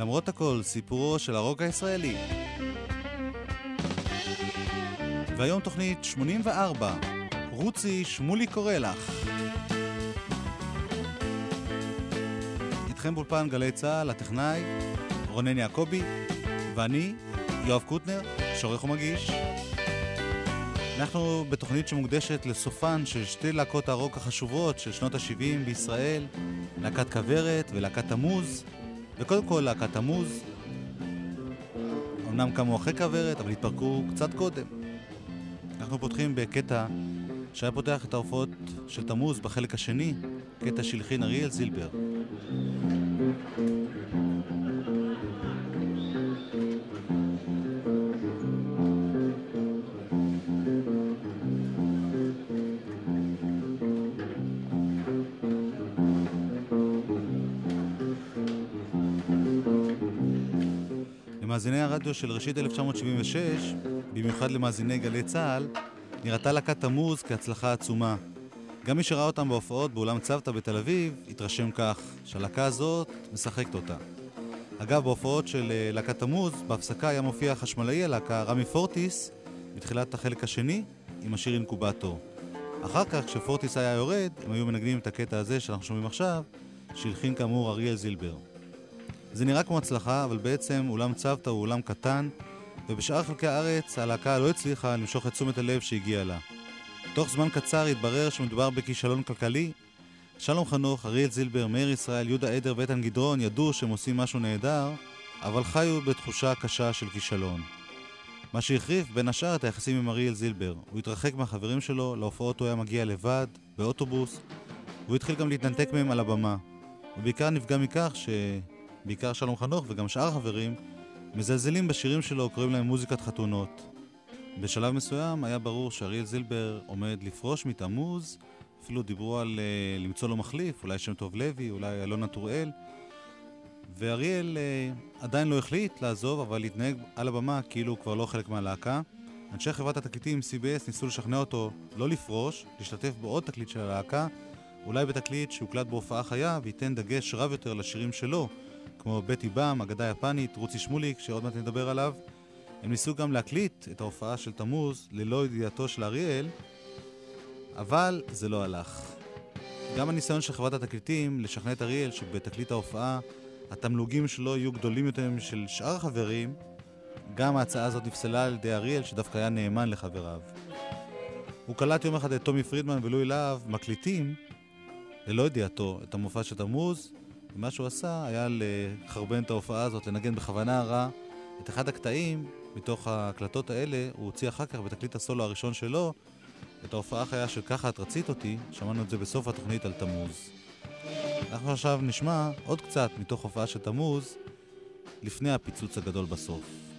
למרות הכל, סיפורו של הרוק הישראלי. והיום תוכנית 84, רוצי שמולי קורא לך. איתכם באולפן גלי צה"ל, הטכנאי, רונן יעקבי, ואני, יואב קוטנר, שעורך ומגיש. אנחנו בתוכנית שמוקדשת לסופן של שתי להקות הרוק החשובות של שנות ה-70 בישראל, להקת כוורת ולהקת תמוז, וקודם כל להקת תמוז. אמנם קמו אחרי כוורת, אבל התפרקו קצת קודם. אנחנו פותחים בקטע שהיה פותח את ההופעות של תמוז בחלק השני, קטע שהלחין אריאל זילבר. למאזיני הרדיו של ראשית 1976, במיוחד למאזיני גלי צה"ל, נראתה להקת תמוז כהצלחה עצומה. גם מי שראה אותם בהופעות באולם צוותא בתל אביב, התרשם כך, שהלהקה הזאת משחקת אותה. אגב, בהופעות של אה, להקת תמוז, בהפסקה היה מופיע חשמלאי הלהקה, רמי פורטיס, בתחילת החלק השני, עם השיר אינקובטור. אחר כך, כשפורטיס היה יורד, הם היו מנגנים את הקטע הזה שאנחנו שומעים עכשיו, שהלחין כאמור אריאל זילבר. זה נראה כמו הצלחה, אבל בעצם אולם צוותא הוא אולם קטן, ובשאר חלקי הארץ הלהקה לא הצליחה למשוך את תשומת הלב שהגיעה לה. תוך זמן קצר התברר שמדובר בכישלון כלכלי. שלום חנוך, אריאל זילבר, מאיר ישראל, יהודה עדר ואיתן גדרון ידעו שהם עושים משהו נהדר, אבל חיו בתחושה קשה של כישלון. מה שהחריף בין השאר את היחסים עם אריאל זילבר. הוא התרחק מהחברים שלו, להופעות הוא היה מגיע לבד, באוטובוס, והוא התחיל גם להתנתק מהם על הבמה. הוא בעיקר נפגע מכך ש... בעיקר שלום חנוך וגם שאר החברים, מזלזלים בשירים שלו, קוראים להם מוזיקת חתונות. בשלב מסוים היה ברור שאריאל זילבר עומד לפרוש מתמוז, אפילו דיברו על uh, למצוא לו מחליף, אולי שם טוב לוי, אולי אלונה טוראל. ואריאל uh, עדיין לא החליט לעזוב, אבל התנהג על הבמה כאילו הוא כבר לא חלק מהלהקה. אנשי חברת התקליטים CBS ניסו לשכנע אותו לא לפרוש, להשתתף בעוד תקליט של הלהקה, אולי בתקליט שהוקלט בהופעה חיה וייתן דגש רב יותר לשירים שלו, כמו בטי באם, אגדה יפנית, רוצי שמוליק, שעוד מעט נדבר עליו. הם ניסו גם להקליט את ההופעה של תמוז ללא ידיעתו של אריאל, אבל זה לא הלך. גם הניסיון של חברת התקליטים לשכנע את אריאל שבתקליט ההופעה התמלוגים שלו יהיו גדולים יותר משל שאר החברים, גם ההצעה הזאת נפסלה על ידי אריאל שדווקא היה נאמן לחבריו. הוא קלט יום אחד את טומי פרידמן ולואי להב מקליטים, ללא ידיעתו, את המופע של תמוז, ומה שהוא עשה היה לחרבן את ההופעה הזאת, לנגן בכוונה רע את אחד הקטעים מתוך ההקלטות האלה, הוא הוציא אחר כך בתקליט הסולו הראשון שלו את ההופעה החיה של ככה את רצית אותי, שמענו את זה בסוף התוכנית על תמוז. אנחנו עכשיו נשמע עוד קצת מתוך הופעה של תמוז לפני הפיצוץ הגדול בסוף.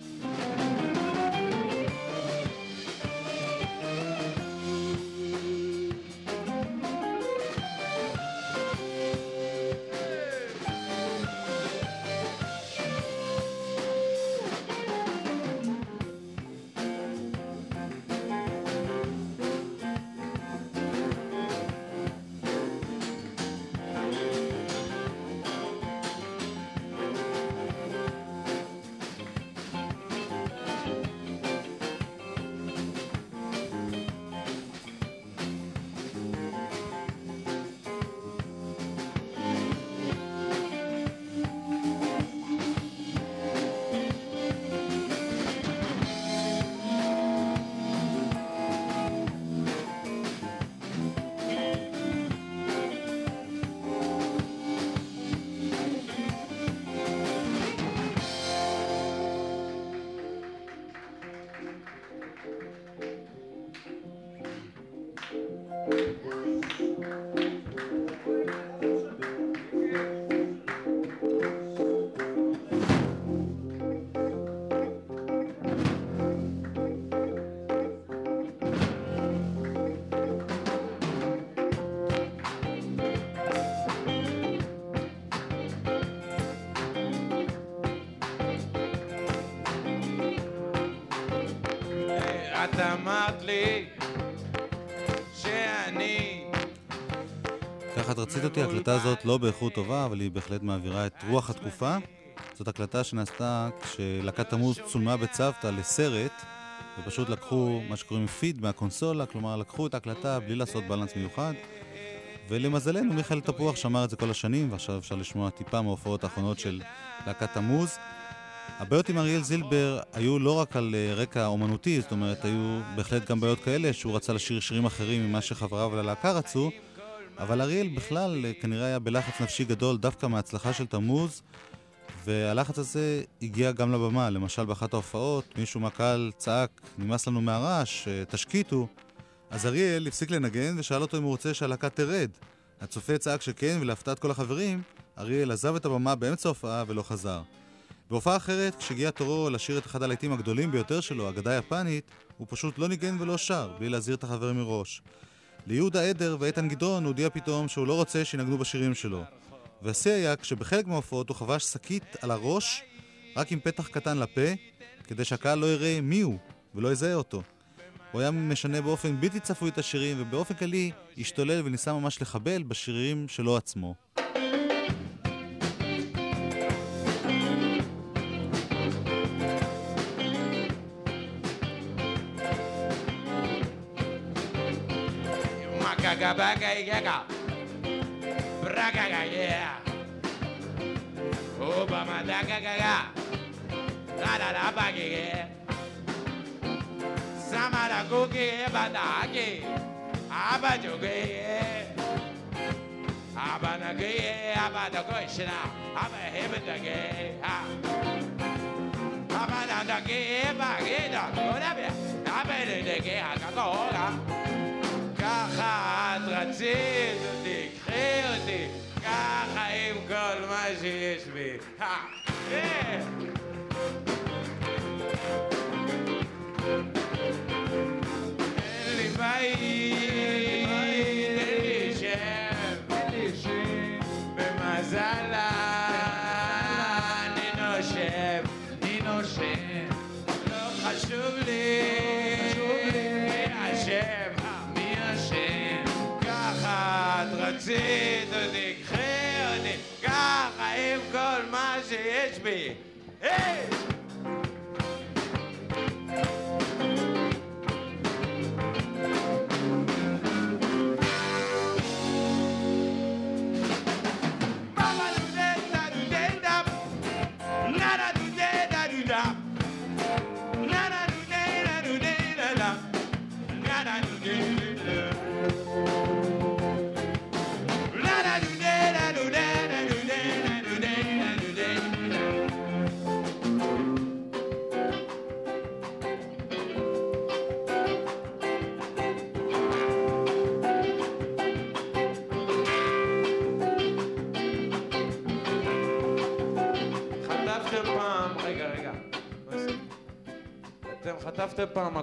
אותי, ההקלטה הזאת לא באיכות טובה, אבל היא בהחלט מעבירה את רוח התקופה. זאת הקלטה שנעשתה כשלהקת תמוז צולמה בצוותא לסרט, ופשוט לקחו מה שקוראים פיד מהקונסולה, כלומר לקחו את ההקלטה בלי לעשות בלנס מיוחד. ולמזלנו מיכאל תפוח שמר את זה כל השנים, ועכשיו אפשר לשמוע טיפה מההופעות האחרונות של להקת תמוז. הבעיות עם אריאל זילבר היו לא רק על אה, רקע אומנותי, זאת אומרת, היו בהחלט גם בעיות כאלה שהוא רצה לשיר שירים אחרים ממה שחבריו ללהקה רצו, אבל אריאל בכלל אה, כנראה היה בלחץ נפשי גדול דווקא מההצלחה של תמוז, והלחץ הזה הגיע גם לבמה. למשל, באחת ההופעות מישהו מהקהל צעק, נמאס לנו מהרעש, אה, תשקיטו. אז אריאל הפסיק לנגן ושאל אותו אם הוא רוצה שהלהקה תרד. הצופה צעק שכן, ולהפתעת כל החברים, אריאל עזב את הבמה באמצע ההופעה ולא חזר. בהופעה אחרת, כשהגיע תורו לשיר את אחד הלהיטים הגדולים ביותר שלו, אגדה יפנית, הוא פשוט לא ניגן ולא שר, בלי להזהיר את החברים מראש. ליהודה עדר ואיתן גדרון הודיע פתאום שהוא לא רוצה שינגנו בשירים שלו. והשיא היה כשבחלק מההופעות הוא חבש שקית על הראש, רק עם פתח קטן לפה, כדי שהקהל לא יראה מי הוא, ולא יזהה אותו. הוא היה משנה באופן בלתי צפוי את השירים, ובאופן כללי השתולל וניסה ממש לחבל בשירים שלו עצמו. Braga, baga, yaga. Braga, yeah. Obama, daga, gaga. Da da da, baga, yeah. Samara, goge, badage. Abajoge, bagida, Abadogoshina, Abahebedage, Abanadage, Bageda, whatever. Abedage, Hagagoga. את רצית אותי, קחי אותי, ככה עם כל מה שיש בי. ככה עם כל מה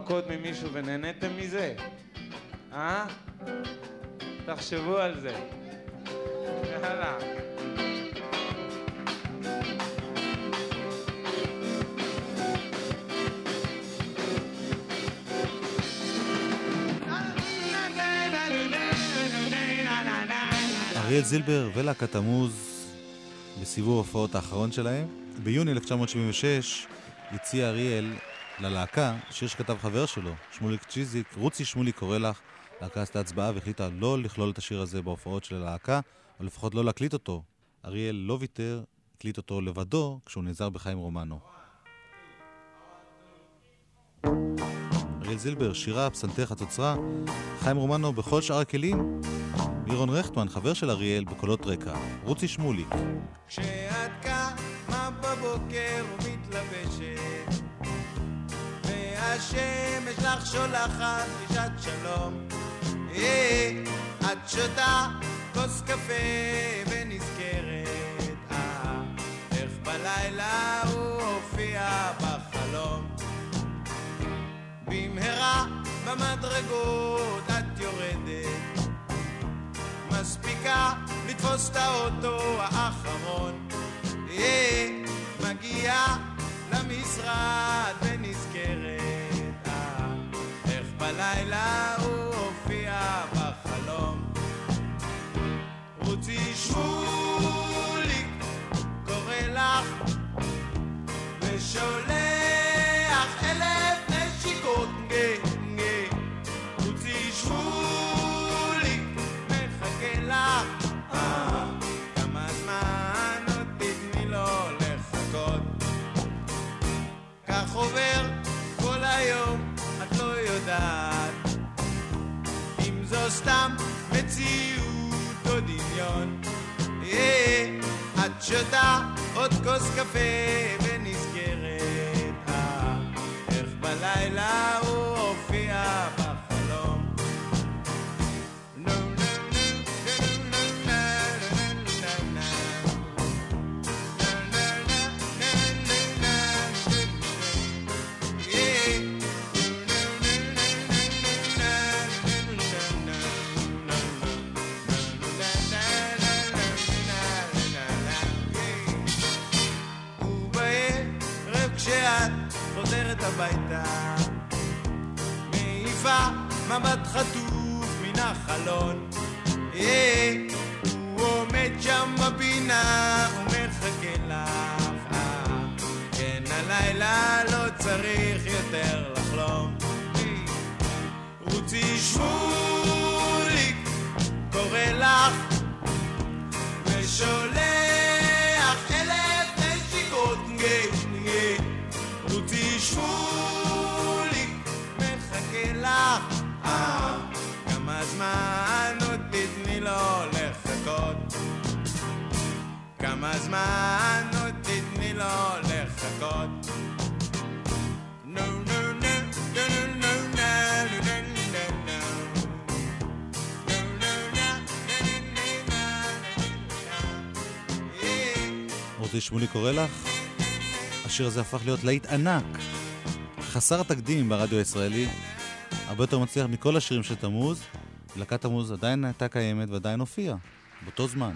מכות ממישהו ונהניתם מזה? אה? תחשבו על זה. יאללה. אריאל זילבר ולהקת תמוז בסיבוב ההופעות האחרון שלהם. ביוני 1976 הציע אריאל ללהקה שיר שכתב חבר שלו, שמוליק צ'יזיק, רוצי שמוליק קורא לך. להקה עשתה הצבעה והחליטה לא לכלול את השיר הזה בהופעות של הלהקה, או לפחות לא להקליט אותו. אריאל לא ויתר, הקליט אותו לבדו כשהוא נעזר בחיים רומנו. אריאל זילבר, שירה, פסנתר, חצוצרה, חיים רומנו בכל שאר הכלים, לירון רכטמן, חבר של אריאל, בקולות רקע, רוצי שמוליק. כשאת קמה בבוקר ומתלבשת והשמש לך שולחת דרישת שלום. אה, את שותה כוס קפה ונזכרת. אה, איך בלילה הוא הופיע בחלום. במהרה במדרגות את יורדת. מספיקה לתפוס את האוטו האחרון. אה, מגיעה למשרד בלילה הוא הופיע בחלום רוצי שמוליק קורא לך ושולח אלף נשיקות, גה, גה. רוצי מחכה לך. עובר כל היום, יודעת אם זו סתם מציאות או דמיון. אה, את שותה עוד כוס קפה ונזכרת, אה, איך בלילה הוא מבט חטוף מן החלון. אה, הוא עומד שם בפינה ומחכה לך כן הלילה לא צריך יותר לחלום. רוצי שמוליק קורא לך ושולח זמן עוד תתני לו לחכות? כמה זמן עוד תתני לו לחכות? נו שמולי קורא לך? השיר הזה הפך להיות להיט ענק, חסר תקדים ברדיו הישראלי, הרבה יותר מצליח מכל השירים של תמוז, להקת תמוז עדיין הייתה קיימת ועדיין הופיעה, באותו זמן.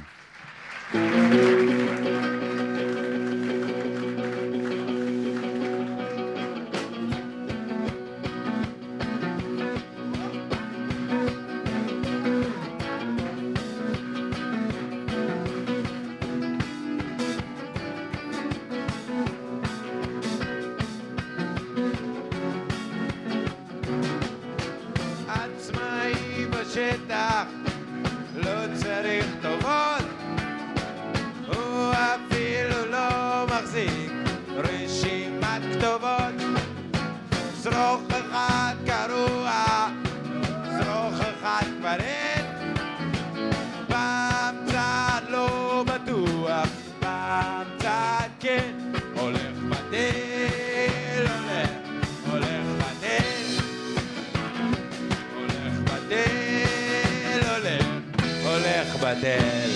piel.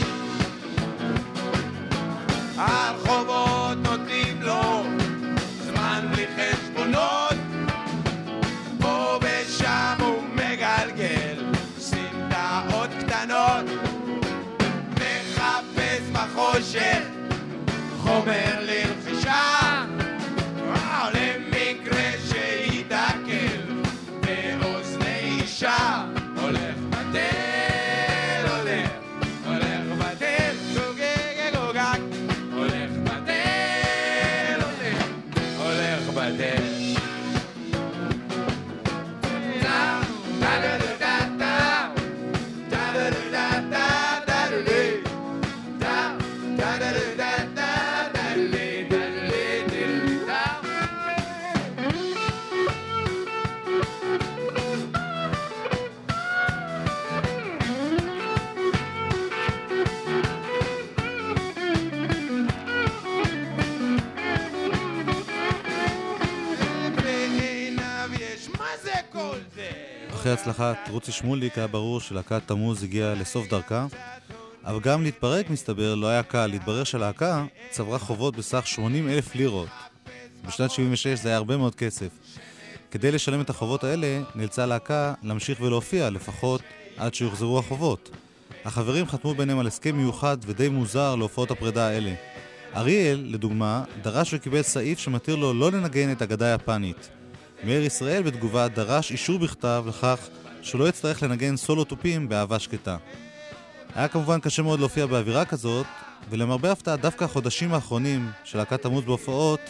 Arjo אחרי הצלחת רוצי שמוליק היה ברור שלהקת תמוז הגיעה לסוף דרכה, אבל גם להתפרק מסתבר לא היה קל. התברר שהלהקה צברה חובות בסך 80 אלף לירות. בשנת 76 זה היה הרבה מאוד כסף. כדי לשלם את החובות האלה, נאלצה הלהקה להמשיך ולהופיע, לפחות עד שיוחזרו החובות. החברים חתמו ביניהם על הסכם מיוחד ודי מוזר להופעות הפרידה האלה. אריאל, לדוגמה, דרש וקיבל סעיף שמתיר לו לא לנגן את אגדה היפנית. מאיר ישראל בתגובה דרש אישור בכתב לכך שלא יצטרך לנגן סולו תופים באהבה שקטה. היה כמובן קשה מאוד להופיע באווירה כזאת, ולמרבה הפתעה דווקא החודשים האחרונים של להקת תמוז בהופעות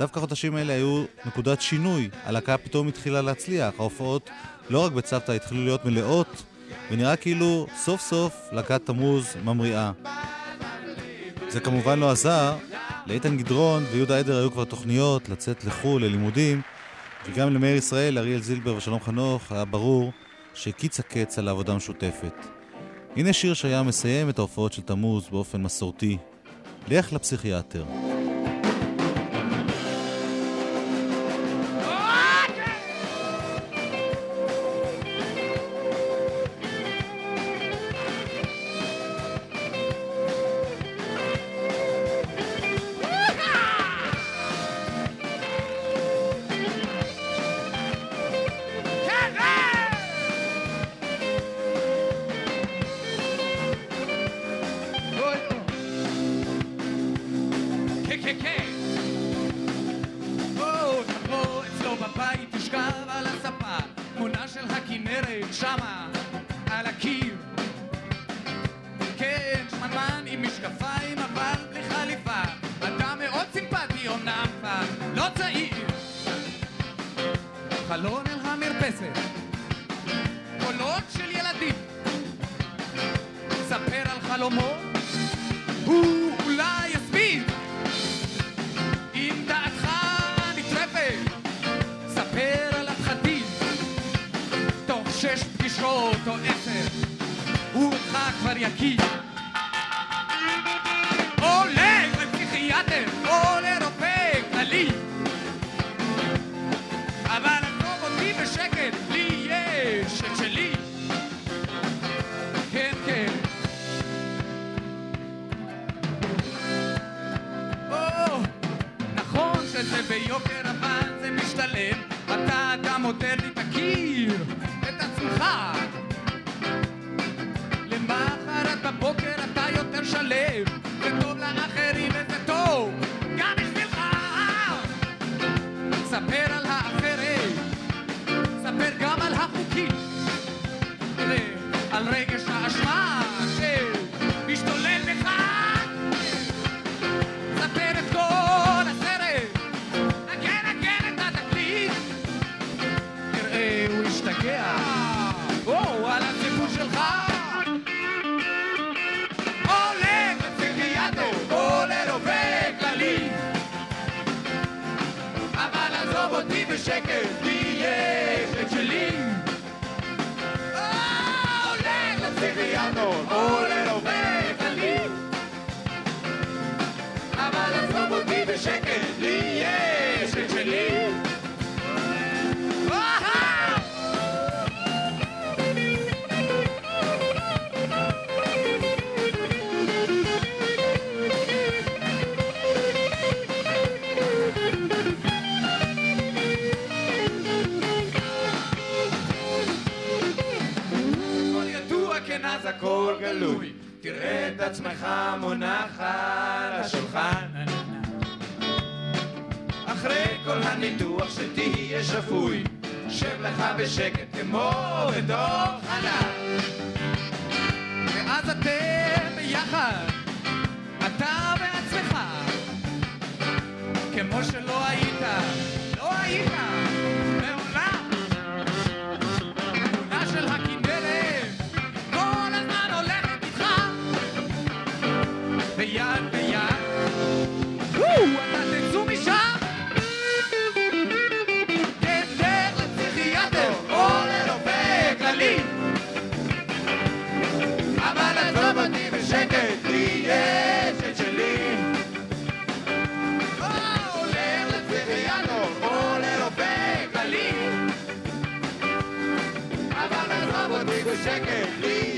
דווקא החודשים האלה היו נקודת שינוי. הלהקה פתאום התחילה להצליח. ההופעות לא רק בצוותא התחילו להיות מלאות, ונראה כאילו סוף סוף להקת תמוז ממריאה. זה כמובן לא עזר, לאיתן גדרון ויהודה עדר היו כבר תוכניות לצאת לחו"ל ללימודים, וגם למאיר ישראל, אריאל זילבר ושלום חנוך היה ברור שהקיץ הקץ על העבודה המשותפת. הנה שיר שהיה מסיים את ההופעות של תמוז באופן מסורתי. לך לפסיכיאטר. וזה ביוקר אבל זה משתלם. אתה אדם מודרני תכיר את עצמך. למחרת בבוקר אתה יותר שלם זה טוב לאחרים וזה טוב גם בשבילך. ספר על האחרים ספר גם על החוקים. על רגש האשמה. שקט לי יש את שלי. כן, הכל גלוי, תראה את עצמך מונח על השולחן אחרי כל הניתוח שתהיה שפוי, שב לך בשקט כמו בדור חנה. ואז אתם ביחד check it, please.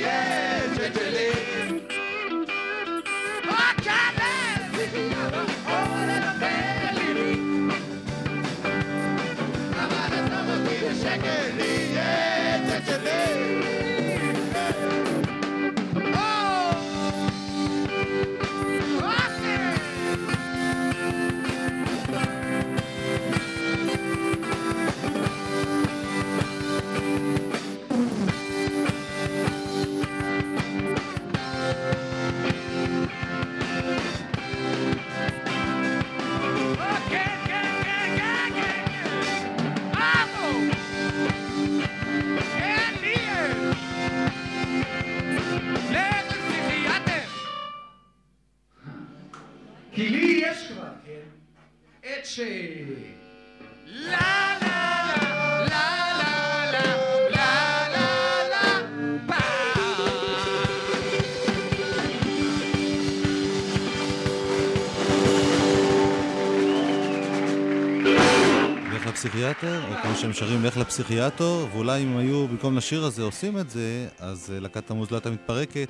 שהם שרים, לך לפסיכיאטר, ואולי אם היו, במקום לשיר הזה, עושים את זה, אז אה, להקת המוז לא הייתה מתפרקת.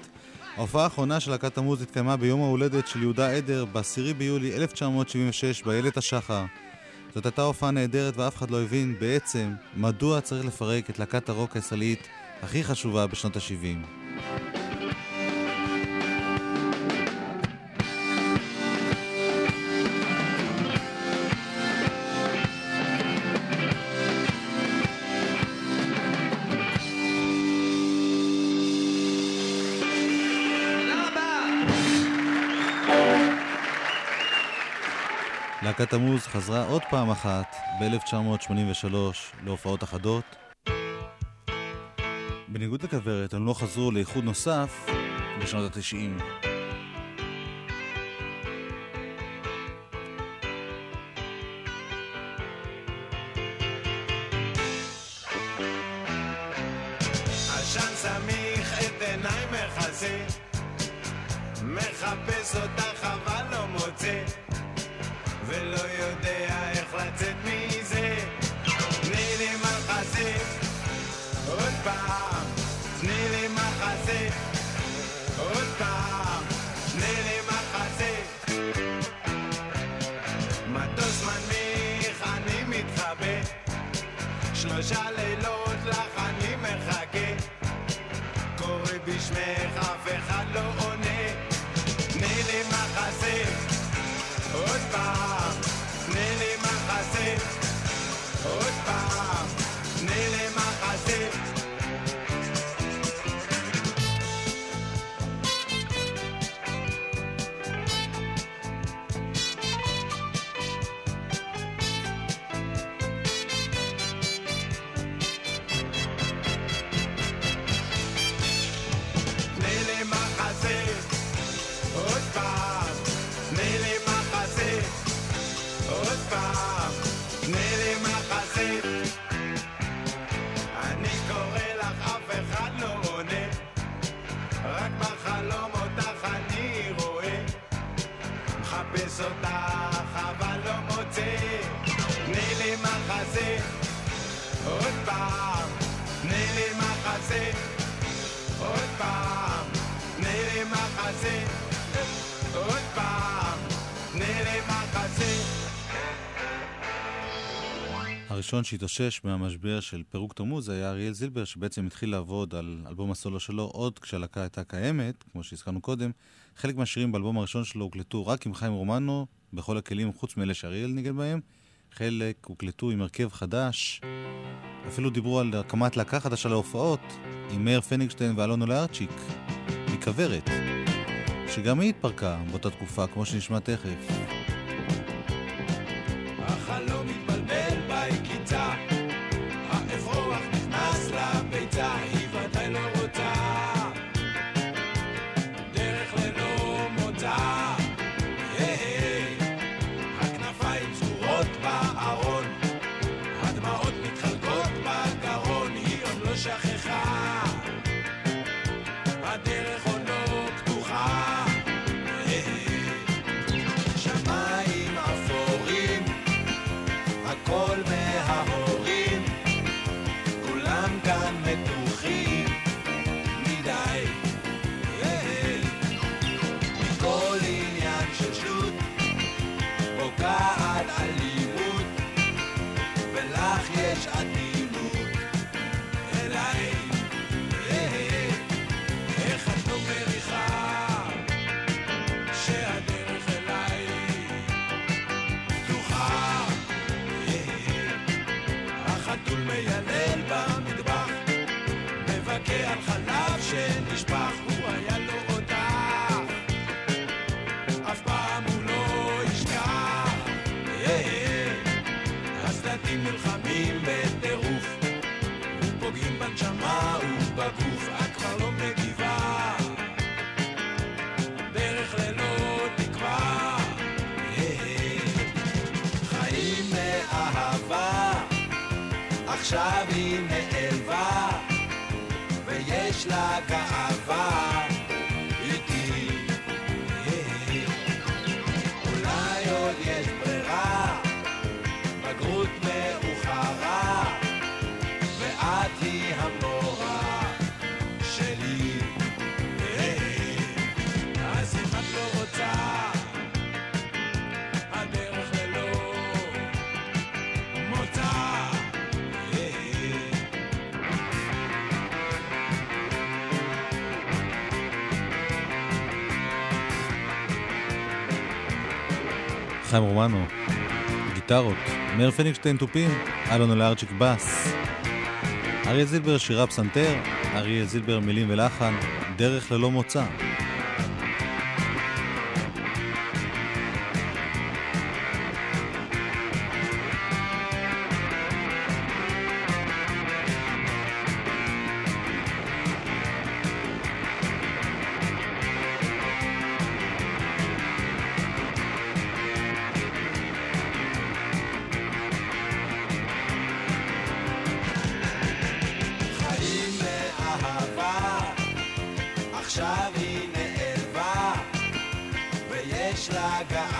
ההופעה האחרונה של להקת המוז התקיימה ביום ההולדת של יהודה עדר, ב-10 ביולי 1976, באיילת השחר. זאת הייתה הופעה נהדרת ואף אחד לא הבין בעצם מדוע צריך לפרק את להקת הרוק הישראלית הכי חשובה בשנות ה-70. להקת המוז חזרה עוד פעם אחת ב-1983 להופעות אחדות. בניגוד לכוורת, הם לא חזרו לאיחוד נוסף בשנות ה-90. הראשון שהתאושש מהמשבר של פירוק תמוז היה אריאל זילבר, שבעצם התחיל לעבוד על אלבום הסולו שלו עוד כשהלהקה הייתה קיימת, כמו שהזכרנו קודם. חלק מהשירים באלבום הראשון שלו הוקלטו רק עם חיים רומנו, בכל הכלים חוץ מאלה שאריאל ניגן בהם. חלק הוקלטו עם הרכב חדש. אפילו דיברו על הקמת להקה חדשה להופעות עם מאיר פניגשטיין ואלונו לארצ'יק, מכוורת, שגם היא התפרקה באותה תקופה, כמו שנשמע תכף. החלום ויש חיים רומנו, גיטרות, מאיר פניגשטיין תופים, אלון לארצ'יק בס, אריה זילבר שירה פסנתר, אריה זילבר מילים ולחן, דרך ללא מוצא. עכשיו היא נאהבה, ויש לה גאווה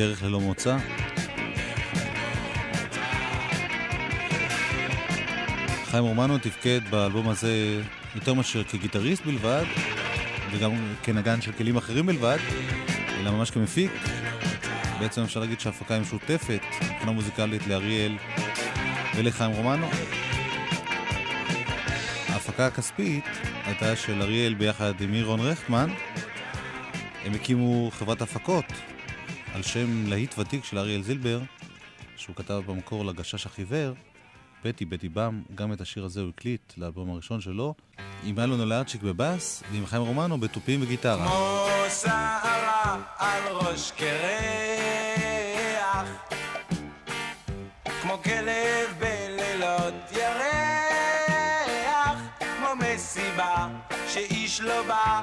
דרך ללא מוצא. חיים רומנו תפקד באלבום הזה יותר מאשר כגיטריסט בלבד, וגם כנגן של כלים אחרים בלבד, אלא ממש כמפיק. בעצם אפשר להגיד שההפקה היא משותפת, מבחינה מוזיקלית לאריאל ולחיים רומנו. ההפקה הכספית הייתה של אריאל ביחד עם מירון רכטמן. הם הקימו חברת הפקות על שם להיט ותיק של אריאל זילבר, שהוא כתב במקור לגשש החיוור, בטי בטי בם, גם את השיר הזה הוא הקליט לאלבום הראשון שלו, עם אלון אולארצ'יק בבאס ועם חיים רומנו בתופים וגיטרה. כמו שערה על ראש קרח, כמו כלב בלילות ירח, כמו מסיבה שאיש לא בא,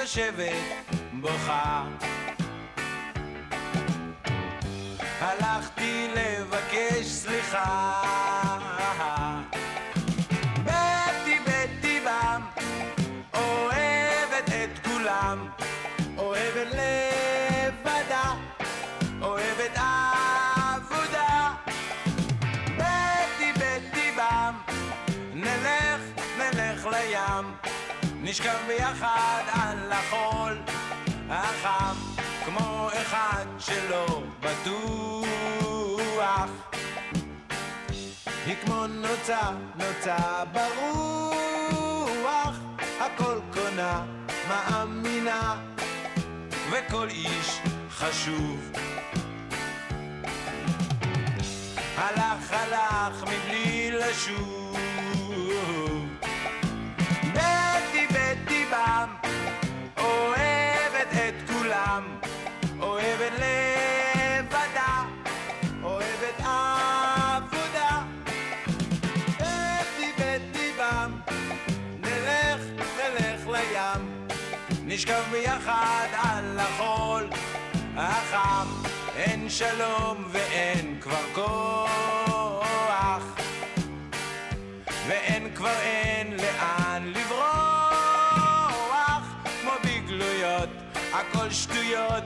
יושבת בוכה. הלכתי לבקש סליחה. בטי בטי בם, אוהבת את כולם, אוהבת לבדה, אוהבת עבודה. בטי בטי בם, נלך, נלך לים, נשכב ביחד על החול כמו שלא בטוח. היא כמו נוצה, נוצה ברוח, הכל קונה, מאמינה, וכל איש חשוב. הלך, הלך, מבלי לשוב. נשכב ביחד על החול החם, אין שלום ואין כבר כוח, ואין כבר אין לאן לברוח, כמו בגלויות, הכל שטויות,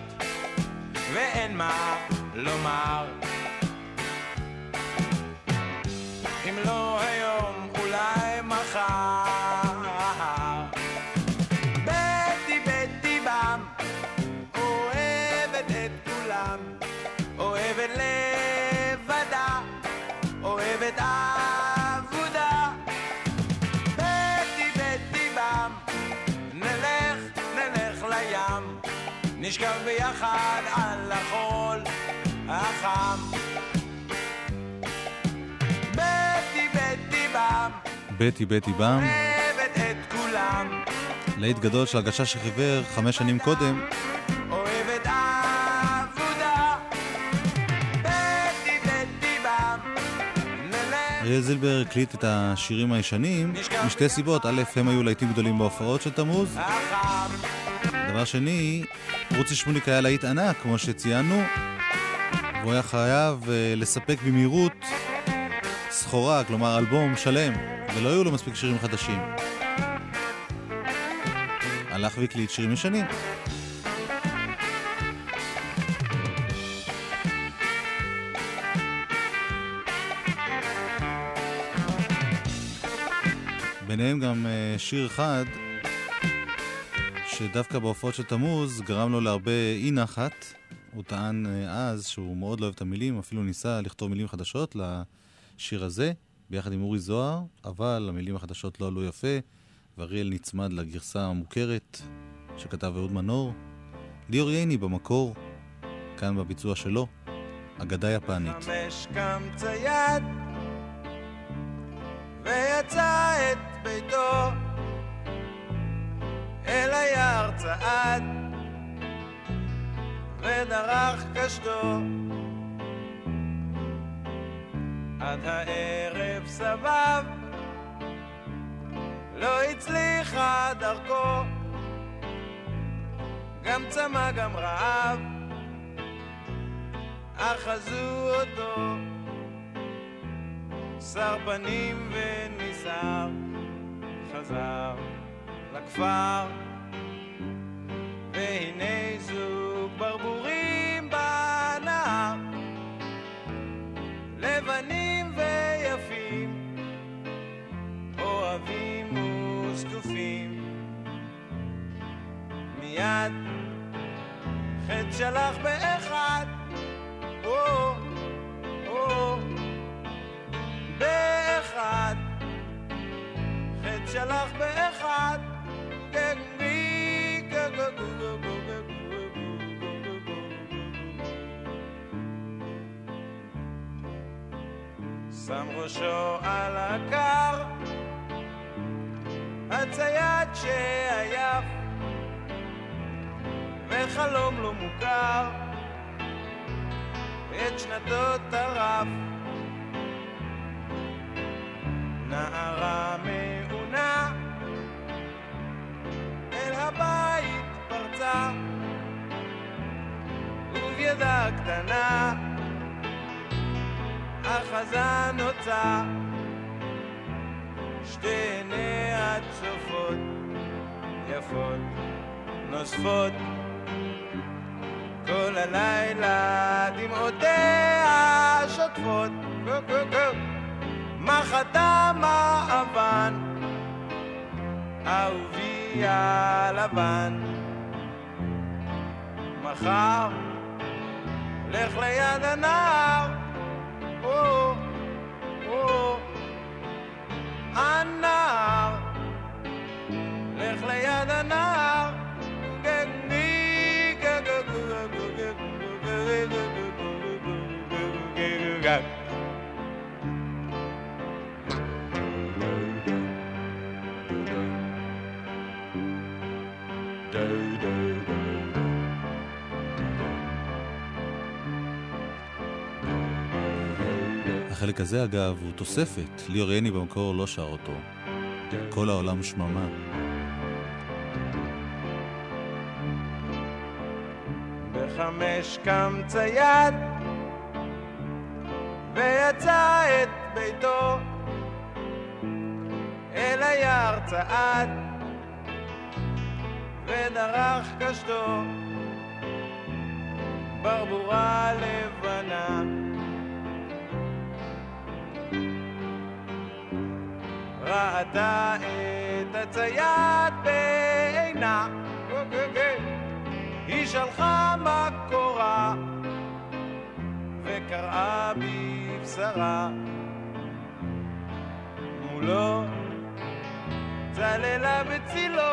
ואין מה לומר. אם לא היום, אולי מחר. בטי בטי כולם, להיט גדול של הגשש החיוור חמש שנים קודם, אריאל זילבר הקליט את השירים הישנים. משתי סיבות, א', הם היו להיטים גדולים בהופעות של תמוז. דבר שני, רוצי שמוליק היה להיט ענק, כמו שציינו, והוא היה חייב אה, לספק במהירות סחורה, כלומר אלבום שלם, ולא היו לו מספיק שירים חדשים. הלך והקליט שירים ישנים. ביניהם גם אה, שיר אחד שדווקא בהופעות של תמוז גרם לו להרבה אי נחת. הוא טען אה, אז שהוא מאוד לא אוהב את המילים, אפילו ניסה לכתוב מילים חדשות לשיר הזה, ביחד עם אורי זוהר, אבל המילים החדשות לא עלו יפה, ואריאל נצמד לגרסה המוכרת שכתב אהוד מנור. ליאור ייני במקור, כאן בביצוע שלו, אגדה יפנית. חמש קם צייד ויצא את ביתו אל היער צעד ודרך קשתו עד הערב סבב. לא הצליחה דרכו גם צמא גם רעב. אחזו אותו שר פנים וניסר חזר לכפר. והנה זוג ברבורים בנהר לבנים אוהבים וזקופים מיד חטא שלח באחד או, או, באחד, חטא שלח באחד, גגרי, גגגו, שם ראשו על הקר, הצייד שעייף, וחלום לא מוכר. את שנתו טרף. נערה מעונה אל הבית פרצה ובידה קטנה אחזה נוצה שתי עיניה צופות יפות נוספות. כל הלילה דמעותיה שוטפות. מחתה מעבן אהובי הלבן. מחר לך ליד הנהר או או הנהר לך ליד הנהר החלק הזה, אגב, הוא תוספת. ליאור יני במקור לא שר אותו. כל העולם שממה. בחמש קם צייד ויצא את ביתו אל היער צעד ודרך קשתו ברבורה לבנה ראתה את הצייד בעינה. היא שלחה מקורה וקראה בבשרה. מולו צללה בצילו.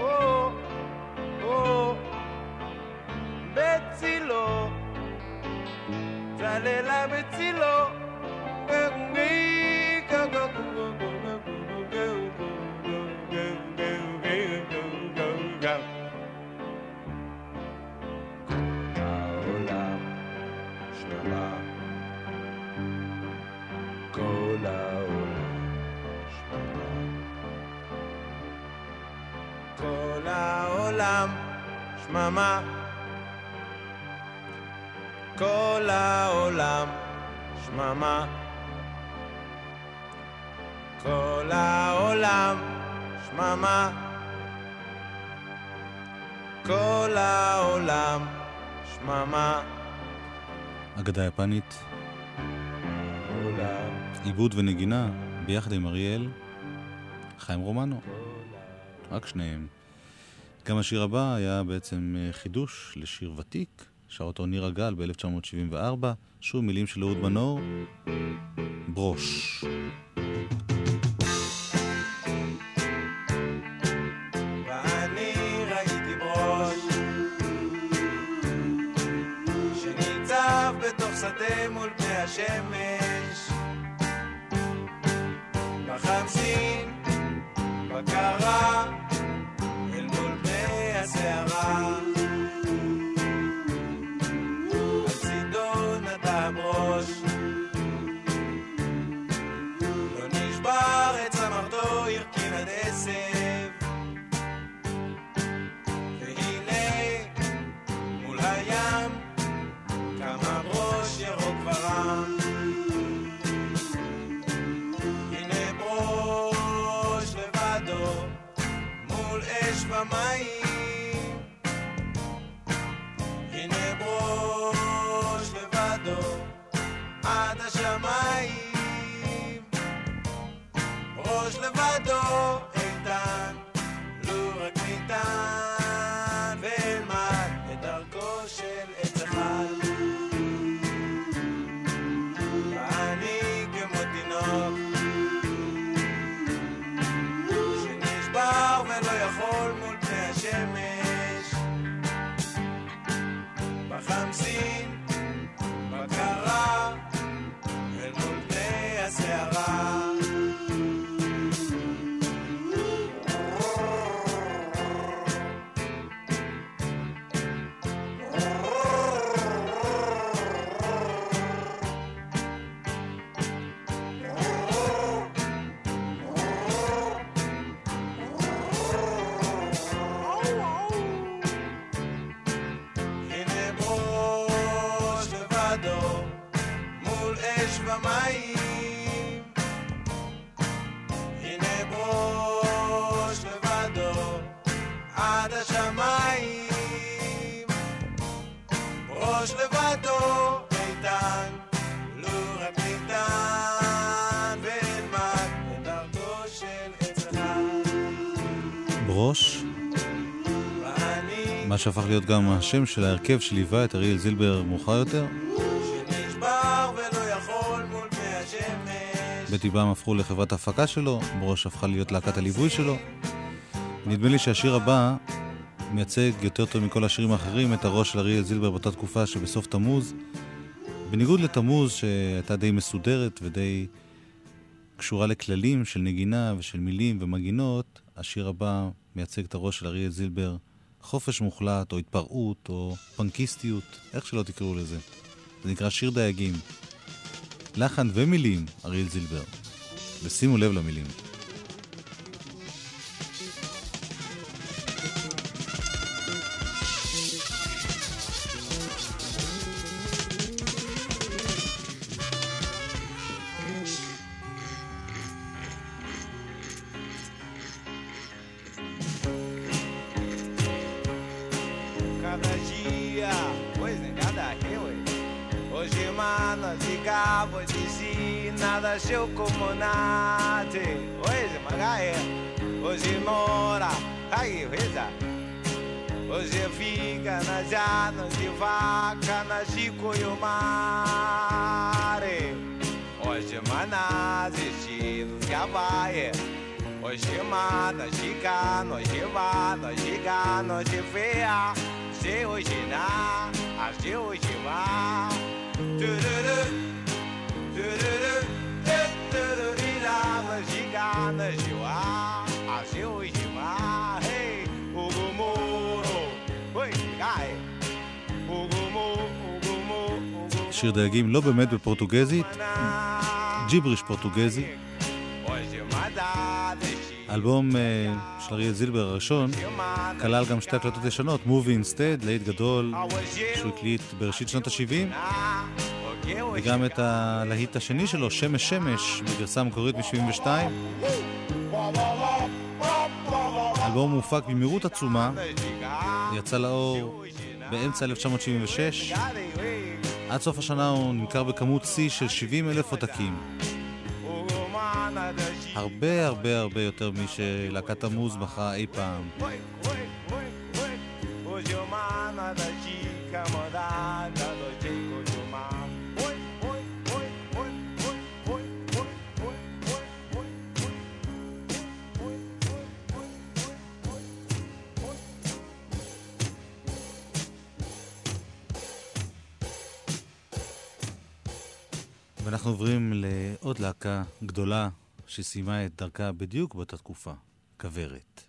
או, או, בצילו. צללה בצילו. כל העולם שממה כל העולם שממה כל העולם שממה כל העולם שממה אגדה יפנית, עולם עיבוד ונגינה, ביחד עם אריאל, חיים רומנו. רק שניהם. גם השיר הבא היה בעצם אה, חידוש לשיר ותיק, שר אותו ניר הגל ב-1974, שוב מילים של אהוד מנור, ברוש. de Hashem מה שהפך להיות גם השם של ההרכב שליווה את אריאל זילבר מאוחר יותר. באם הפכו לחברת ההפקה שלו, ברוש הפכה להיות להקת הליווי שלו. נדמה לי שהשיר הבא מייצג יותר טוב מכל השירים האחרים את הראש של אריאל זילבר באותה תקופה שבסוף תמוז. בניגוד לתמוז שהייתה די מסודרת ודי קשורה לכללים של נגינה ושל מילים ומגינות, השיר הבא מייצג את הראש של אריאל זילבר חופש מוחלט או התפרעות או פנקיסטיות, איך שלא תקראו לזה. זה נקרא שיר דייגים. לחן ומילים, אריאל זילבר. ושימו לב למילים. Show como nada. Hoje, magaia, hoje mora, aí, reza. Hoje fica na jana de vaca, na chico e o mare. Hoje, maná, estilo que vai. Hoje, mana, chica, hoje, mana, chica, hoje, feia. Se hoje na, se hoje vá. Tururu, שיר דייגים לא באמת בפורטוגזית, ג'יבריש פורטוגזי. אלבום אה, של אריאל זילבר הראשון כלל גם שתי הקלטות ישנות, Movie Instead, להיט גדול, שהוא הקליט בראשית שנות ה-70, וגם את הלהיט השני שלו, שמש שמש, בגרסה המקורית מ-72. האלבום מופק במהירות עצומה, יצא לאור באמצע 1976. עד סוף השנה הוא נמכר בכמות שיא של 70 אלף עותקים. הרבה הרבה הרבה יותר משלהקת המוז מכרה אי פעם. ואנחנו עוברים לעוד להקה גדולה שסיימה את דרכה בדיוק באותה תקופה, כוורת.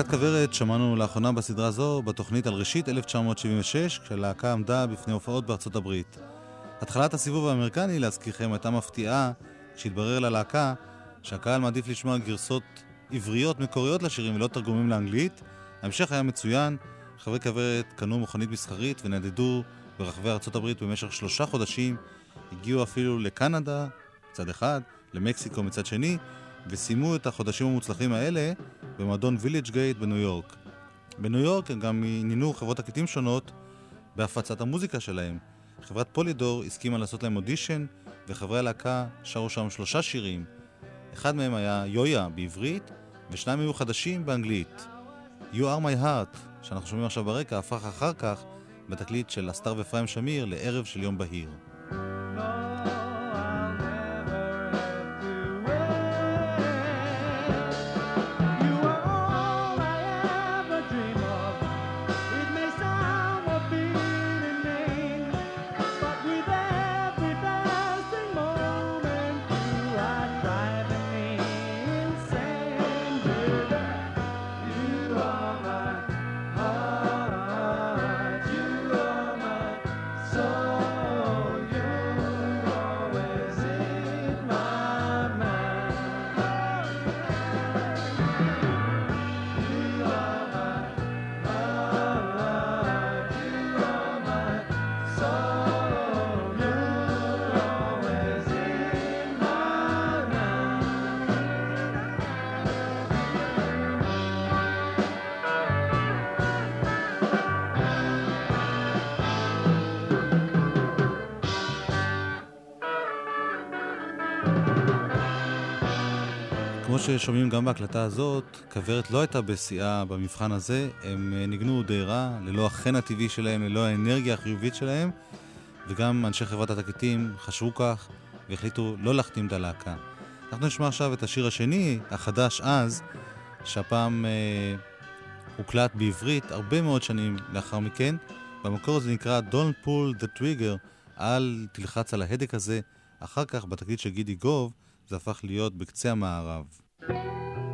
להקת כוורת שמענו לאחרונה בסדרה זו בתוכנית על ראשית 1976, כשהלהקה עמדה בפני הופעות בארצות הברית. התחלת הסיבוב האמריקני, להזכירכם, הייתה מפתיעה כשהתברר ללהקה שהקהל מעדיף לשמוע גרסות עבריות מקוריות לשירים ולא תרגומים לאנגלית. ההמשך היה מצוין, חברי כוורת קנו מכונית מסחרית ונדדו ברחבי ארצות הברית במשך שלושה חודשים, הגיעו אפילו לקנדה מצד אחד, למקסיקו מצד שני, וסיימו את החודשים המוצלחים האלה במועדון וילג' גייט בניו יורק. בניו יורק הם גם עניינו חברות תקליטים שונות בהפצת המוזיקה שלהם. חברת פולידור הסכימה לעשות להם אודישן, וחברי הלהקה שרו שם שלושה שירים. אחד מהם היה יויה בעברית, ושניים היו חדשים באנגלית. You are my heart, שאנחנו שומעים עכשיו ברקע, הפך אחר כך בתקליט של הסטאר ואפרים שמיר לערב של יום בהיר. No, ששומעים גם בהקלטה הזאת, כוורת לא הייתה בשיאה במבחן הזה, הם אה, ניגנו די רע, ללא החן הטבעי שלהם, ללא האנרגיה החיובית שלהם, וגם אנשי חברת התקליטים חשבו כך, והחליטו לא להחתים את הלהקה. אנחנו נשמע עכשיו את השיר השני, החדש אז, שהפעם אה, הוקלט בעברית הרבה מאוד שנים לאחר מכן. במקור זה נקרא Don't pull the trigger, אל תלחץ על ההדק הזה. אחר כך, בתקליט של גידי גוב, זה הפך להיות בקצה המערב. Thank you.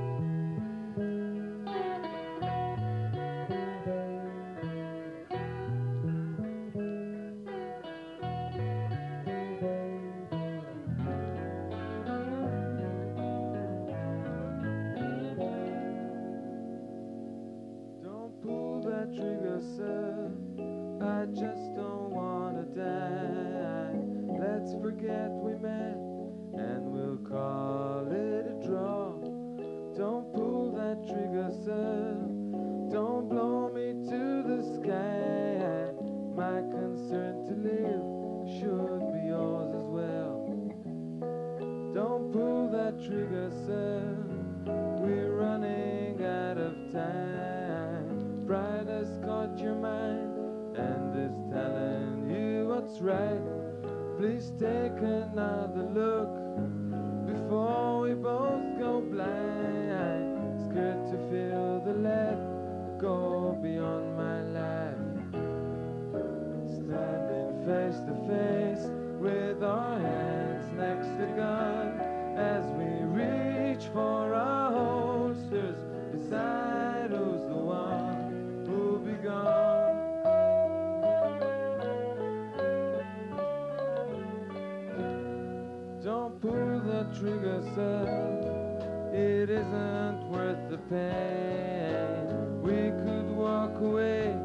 Concern to live should be yours as well. Don't pull that trigger, sir. We're running out of time. Pride has caught your mind and is telling you what's right. Please take another look before we both go blind. Scared to feel the let go beyond my life. Standing face to face with our hands next to God as we reach for our holsters. Decide who's the one who'll be gone. Don't pull the trigger, sir. It isn't worth the pain. We could walk away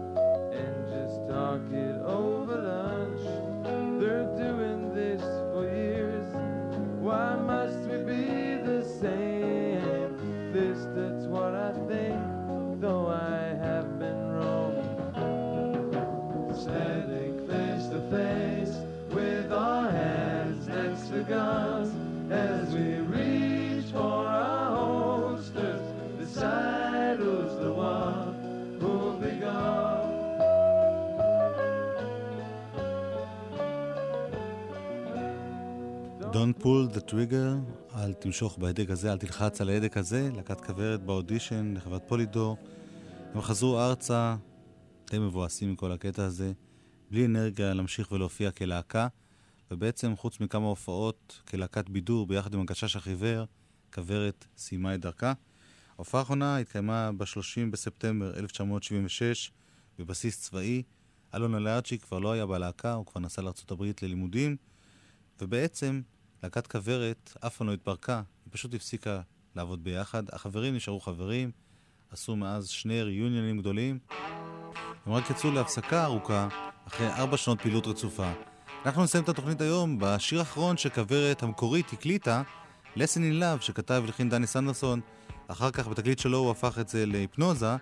Don't pull the trigger, אל תמשוך בהדק הזה, אל תלחץ על ההדק הזה, להקת כוורת באודישן לחברת פולידור. הם חזרו ארצה, די מבואסים מכל הקטע הזה, בלי אנרגיה להמשיך ולהופיע כלהקה, ובעצם חוץ מכמה הופעות כלהקת בידור ביחד עם הגשש החיוור, כוורת סיימה את דרכה. ההופעה האחרונה התקיימה ב-30 בספטמבר 1976 בבסיס צבאי. אלון אלאצ'י כבר לא היה בלהקה, הוא כבר נסע לארה"ב ללימודים, ובעצם להקת כוורת אף פעם לא התפרקה, היא פשוט הפסיקה לעבוד ביחד. החברים נשארו חברים, עשו מאז שני ריוניונים גדולים. הם רק יצאו להפסקה ארוכה אחרי ארבע שנות פעילות רצופה. אנחנו נסיים את התוכנית היום בשיר האחרון שכוורת המקורית הקליטה, Lesson in Love, שכתב ולחין דני סנדרסון. אחר כך בתקליט שלו הוא הפך את זה להיפנוזה.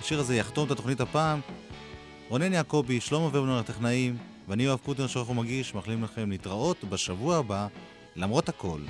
השיר הזה יחתום את התוכנית הפעם. רונן יעקבי, שלמה ורבנון הטכנאים, ואני יואב קוטנר שעורך ומגיש, מאחלים לכם להתראות בשבוע הבא, למרות הכל.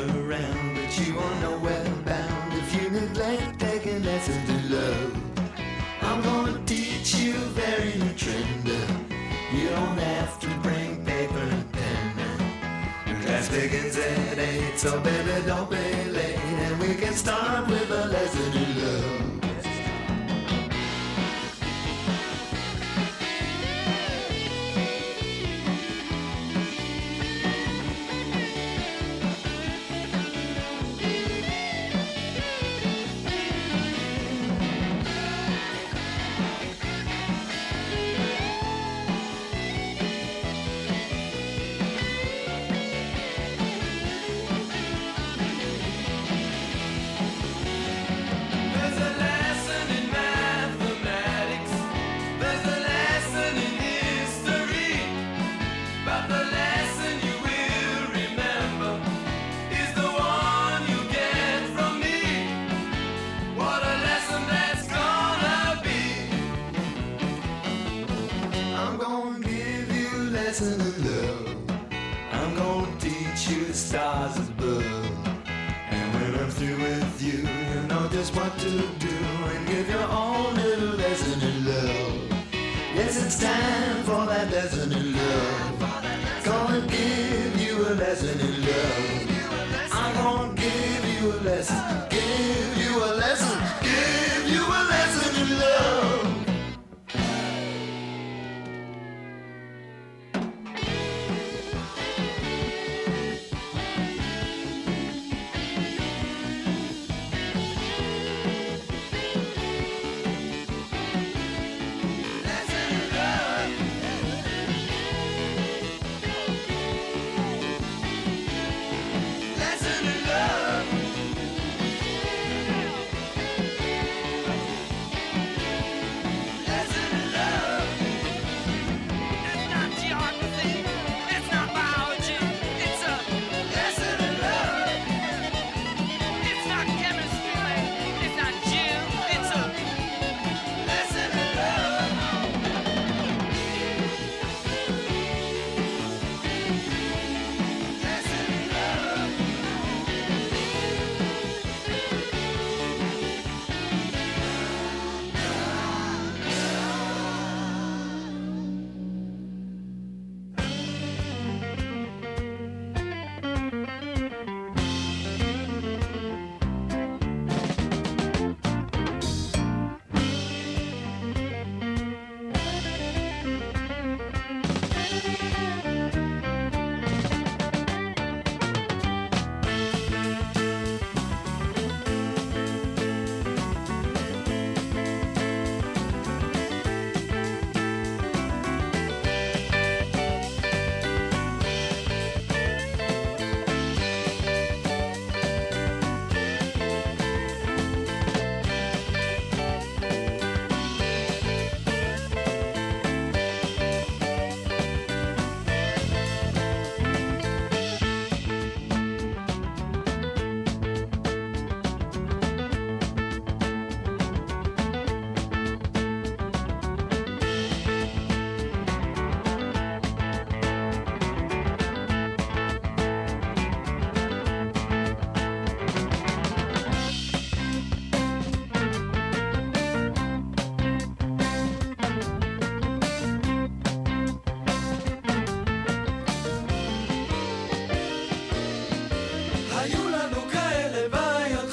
Around, but you won't know where bound if you neglect taking lessons in love. I'm gonna teach you very new trend. You don't have to bring paper and pen. Your class begins Z8. So baby, don't be late, and we can start with a lesson in love.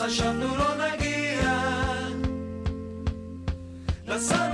בעיות, חשבנו לא נגיע. נסענו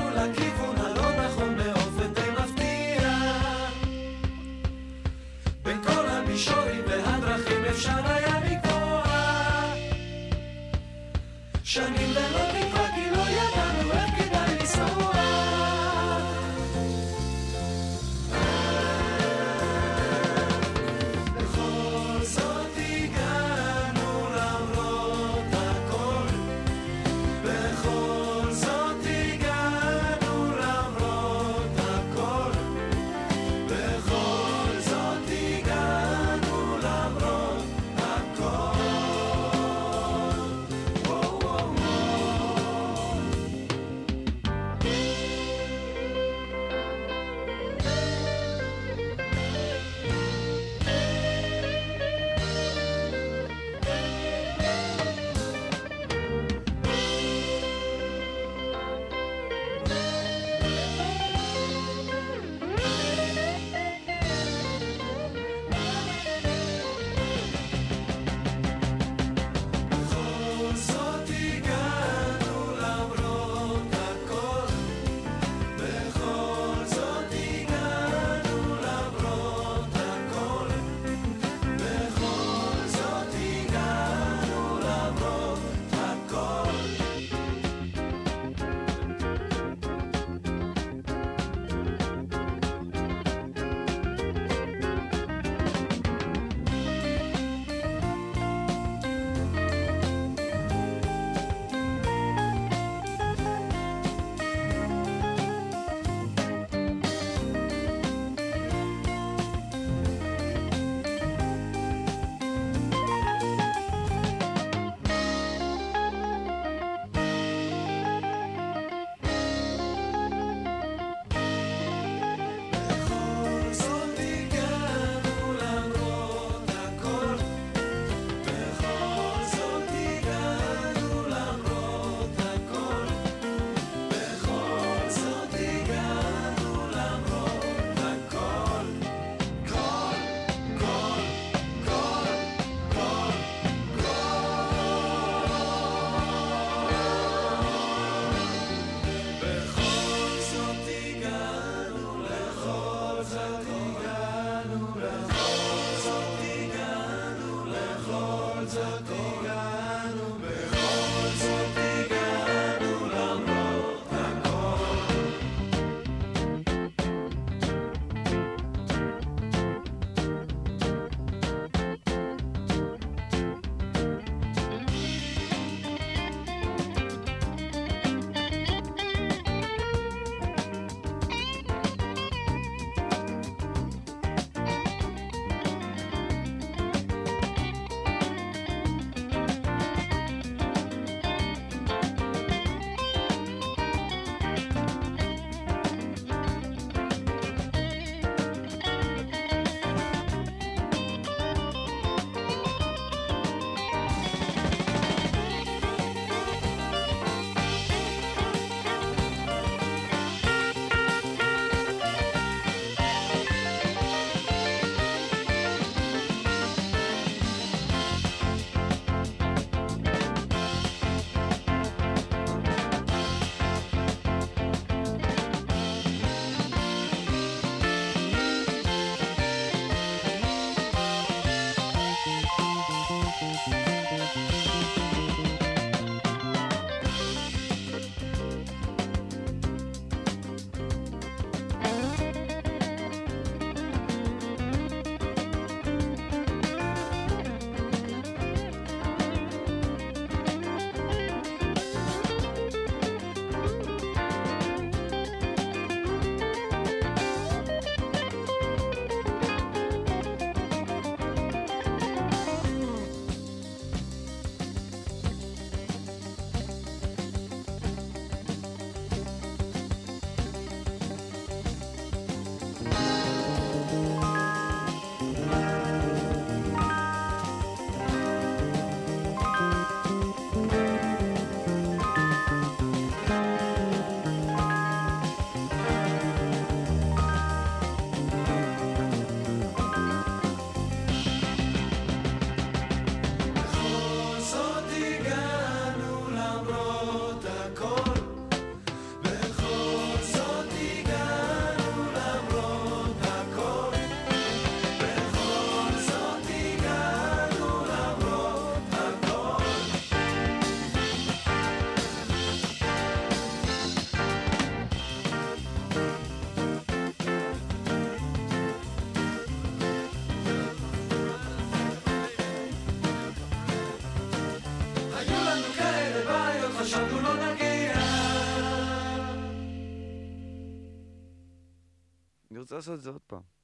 אני רוצה לעשות את זה עוד פעם.